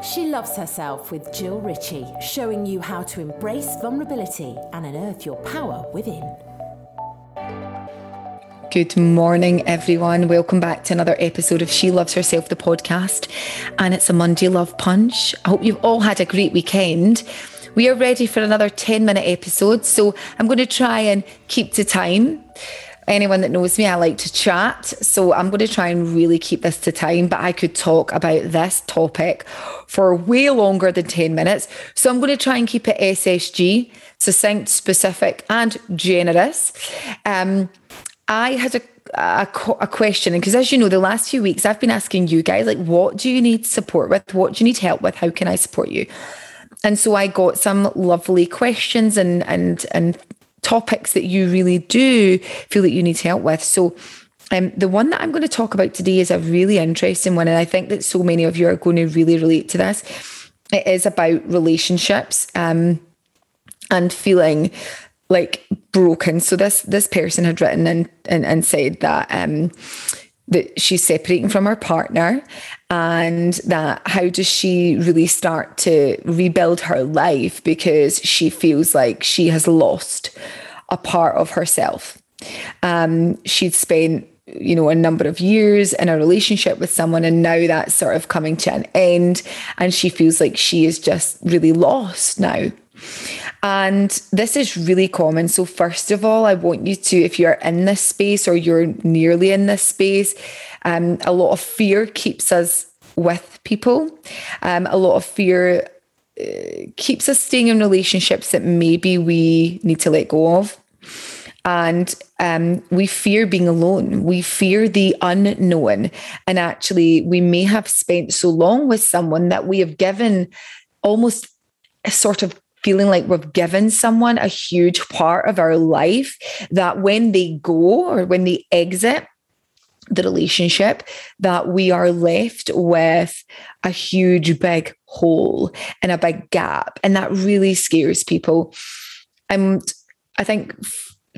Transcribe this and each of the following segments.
She Loves Herself with Jill Ritchie, showing you how to embrace vulnerability and unearth your power within. Good morning, everyone. Welcome back to another episode of She Loves Herself, the podcast. And it's a Monday Love Punch. I hope you've all had a great weekend. We are ready for another 10 minute episode. So I'm going to try and keep to time anyone that knows me, I like to chat. So I'm going to try and really keep this to time, but I could talk about this topic for way longer than 10 minutes. So I'm going to try and keep it SSG, succinct, specific, and generous. Um, I had a a, a, question because as you know the last few weeks i've been asking you guys like what do you need support with what do you need help with how can i support you and so i got some lovely questions and and and topics that you really do feel that you need help with. So, um, the one that I'm going to talk about today is a really interesting one. And I think that so many of you are going to really relate to this. It is about relationships um, and feeling like broken. So this this person had written and and, and said that um, that she's separating from her partner and that how does she really start to rebuild her life because she feels like she has lost a part of herself. Um, she'd spent you know a number of years in a relationship with someone and now that's sort of coming to an end and she feels like she is just really lost now and this is really common so first of all i want you to if you're in this space or you're nearly in this space um, a lot of fear keeps us with people. Um, a lot of fear uh, keeps us staying in relationships that maybe we need to let go of. And um, we fear being alone. We fear the unknown. And actually, we may have spent so long with someone that we have given almost a sort of feeling like we've given someone a huge part of our life that when they go or when they exit, the relationship that we are left with a huge big hole and a big gap. And that really scares people. And i think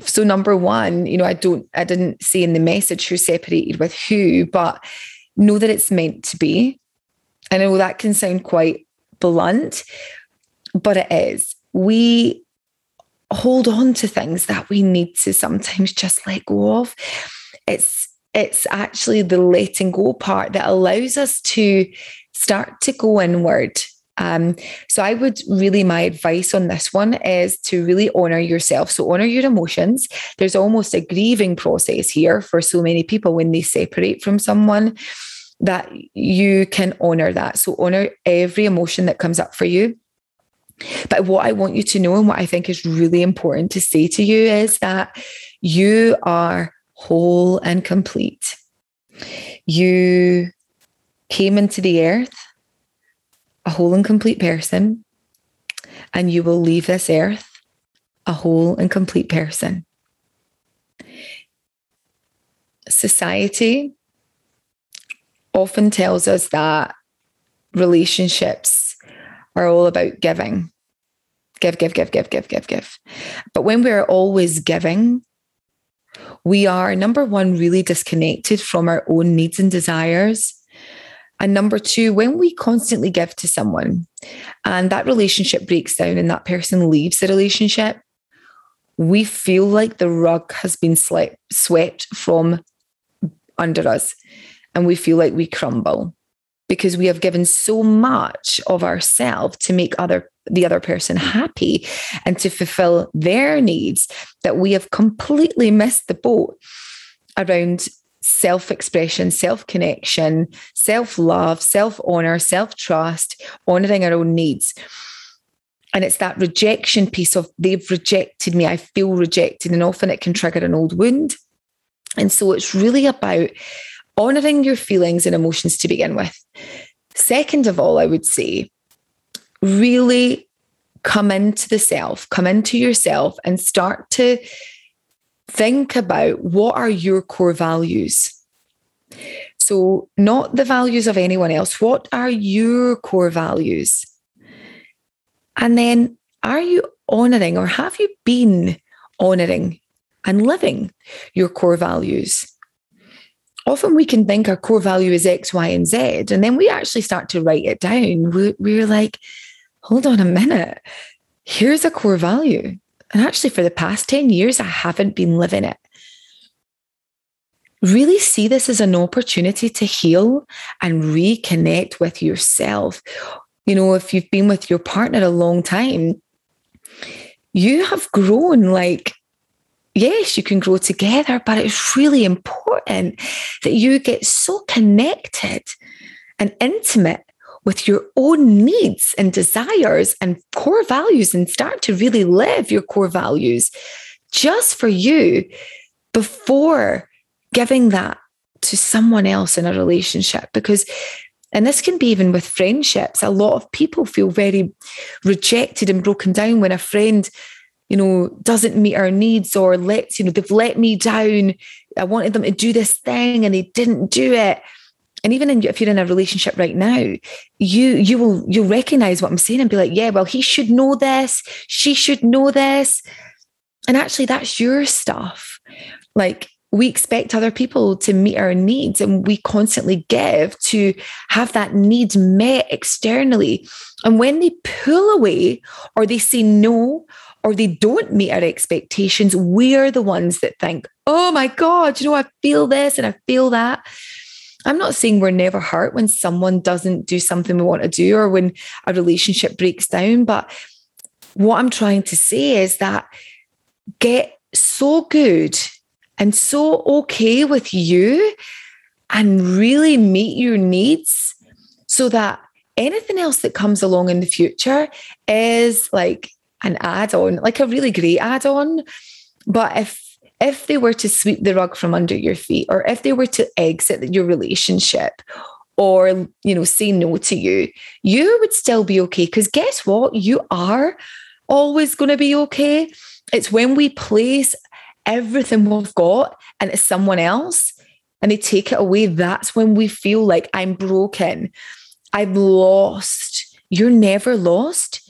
so number one you know i don't i didn't say in the message who separated with who but know that it's meant to be. I know that can sound quite blunt but it is we hold on to things that we need to sometimes just let go of it's it's actually the letting go part that allows us to start to go inward. Um, so I would really, my advice on this one is to really honor yourself. So honor your emotions. There's almost a grieving process here for so many people when they separate from someone that you can honor that. So honor every emotion that comes up for you. But what I want you to know and what I think is really important to say to you is that you are whole and complete. You came into the earth a whole and complete person, and you will leave this earth a whole and complete person. Society often tells us that relationships are all about giving. Give, give, give, give, give, give, give. But when we're always giving, we are, number one, really disconnected from our own needs and desires. And number two, when we constantly give to someone and that relationship breaks down and that person leaves the relationship, we feel like the rug has been slept, swept from under us and we feel like we crumble because we have given so much of ourselves to make other the other person happy and to fulfill their needs that we have completely missed the boat around self expression, self connection, self love, self honor, self trust, honoring our own needs. And it's that rejection piece of they've rejected me, I feel rejected, and often it can trigger an old wound. And so it's really about honoring your feelings and emotions to begin with. Second of all, I would say, really come into the self, come into yourself and start to think about what are your core values. So, not the values of anyone else. What are your core values? And then, are you honoring or have you been honoring and living your core values? often we can think our core value is X, Y, and Z. And then we actually start to write it down. We're, we're like, hold on a minute. Here's a core value. And actually, for the past 10 years, I haven't been living it. Really see this as an opportunity to heal and reconnect with yourself. You know, if you've been with your partner a long time, you have grown like yes, you can grow together, but it's really important that you get so connected and intimate with your own needs and desires and core values and start to really live your core values just for you before giving that to someone else in a relationship. Because, and this can be even with friendships, a lot of people feel very rejected and broken down when a friend you know, doesn't meet our needs or lets, you know, they've let me down. I wanted them to do this thing and they didn't do it. And even in, if you're in a relationship right now, you you will you'll recognize what I'm saying and be like, yeah, well, he should know this, she should know this. And actually, that's your stuff. Like we expect other people to meet our needs and we constantly give to have that need met externally. And when they pull away or they say no or they don't meet our expectations, we're the ones that think, oh my God, you know, I feel this and I feel that. I'm not saying we're never hurt when someone doesn't do something we want to do or when a relationship breaks down. But what I'm trying to say is that get so good and so okay with you and really meet your needs so that anything else that comes along in the future is like an add-on, like a really great add-on. But if if they were to sweep the rug from under your feet, or if they were to exit your relationship, or you know, say no to you, you would still be okay. Because guess what? You are always going to be okay. It's when we place everything we've got and it's someone else and they take it away, that's when we feel like I'm broken. I'm lost. You're never lost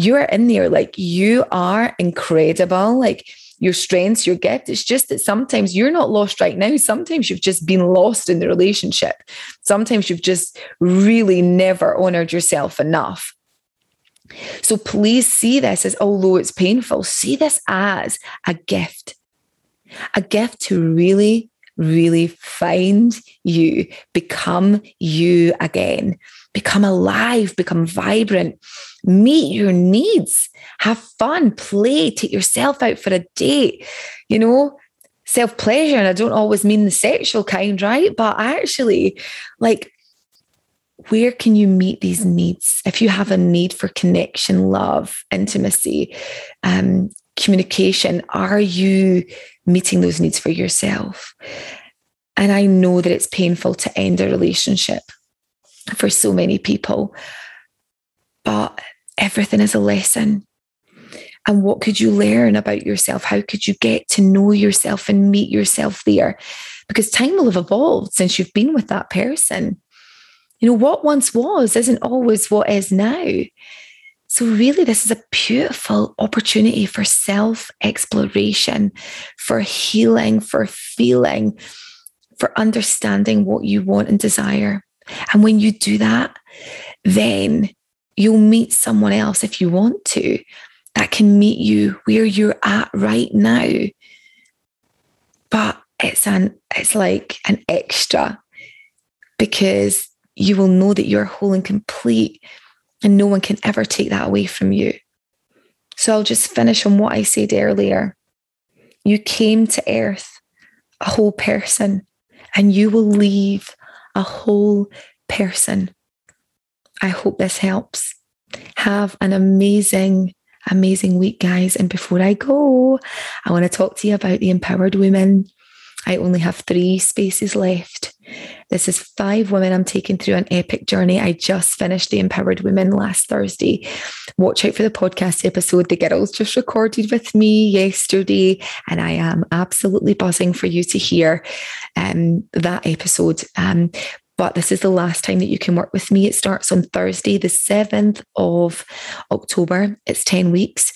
you are in there like you are incredible like your strengths your gift. It's just that sometimes you're not lost right now. Sometimes you've just been lost in the relationship. Sometimes you've just really never honored yourself enough. So please see this as although it's painful see this as a gift a gift to really really find you become you again become alive, become vibrant, meet your needs, have fun, play, take yourself out for a date, you know, self pleasure. And I don't always mean the sexual kind, right? But actually, like, where can you meet these needs? If you have a need for connection, love, intimacy, um, communication, are you meeting those needs for yourself? And I know that it's painful to end a relationship for so many people. But everything is a lesson. And what could you learn about yourself? How could you get to know yourself and meet yourself there? Because time will have evolved since you've been with that person. You know, what once was isn't always what is now. So, really, this is a beautiful opportunity for self exploration, for healing, for feeling, for understanding what you want and desire. And when you do that, then you'll meet someone else if you want to that can meet you where you're at right now. But it's an it's like an extra because you will know that you're whole and complete and no one can ever take that away from you. So I'll just finish on what I said earlier. You came to earth a whole person and you will leave a whole person. I hope this helps. Have an amazing, amazing week, guys. And before I go, I want to talk to you about the empowered women. I only have three spaces left. This is five women I'm taking through an epic journey. I just finished the Empowered Women last Thursday. Watch out for the podcast episode. The girls just recorded with me yesterday, and I am absolutely buzzing for you to hear um, that episode. Um, but this is the last time that you can work with me. It starts on Thursday, the 7th of October. It's 10 weeks.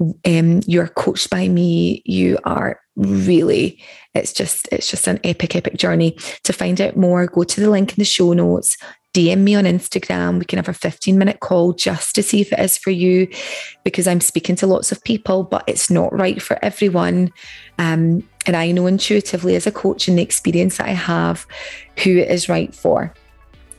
Um, you're coached by me, you are really it's just it's just an epic epic journey to find out more go to the link in the show notes DM me on Instagram. We can have a 15 minute call just to see if it is for you because I'm speaking to lots of people, but it's not right for everyone. Um, and I know intuitively as a coach and the experience that I have who it is right for.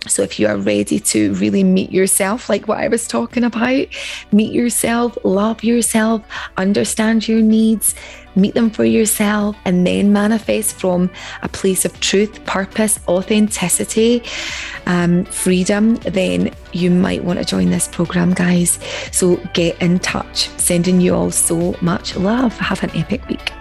So, if you are ready to really meet yourself, like what I was talking about, meet yourself, love yourself, understand your needs, meet them for yourself, and then manifest from a place of truth, purpose, authenticity, um, freedom, then you might want to join this program, guys. So, get in touch. Sending you all so much love. Have an epic week.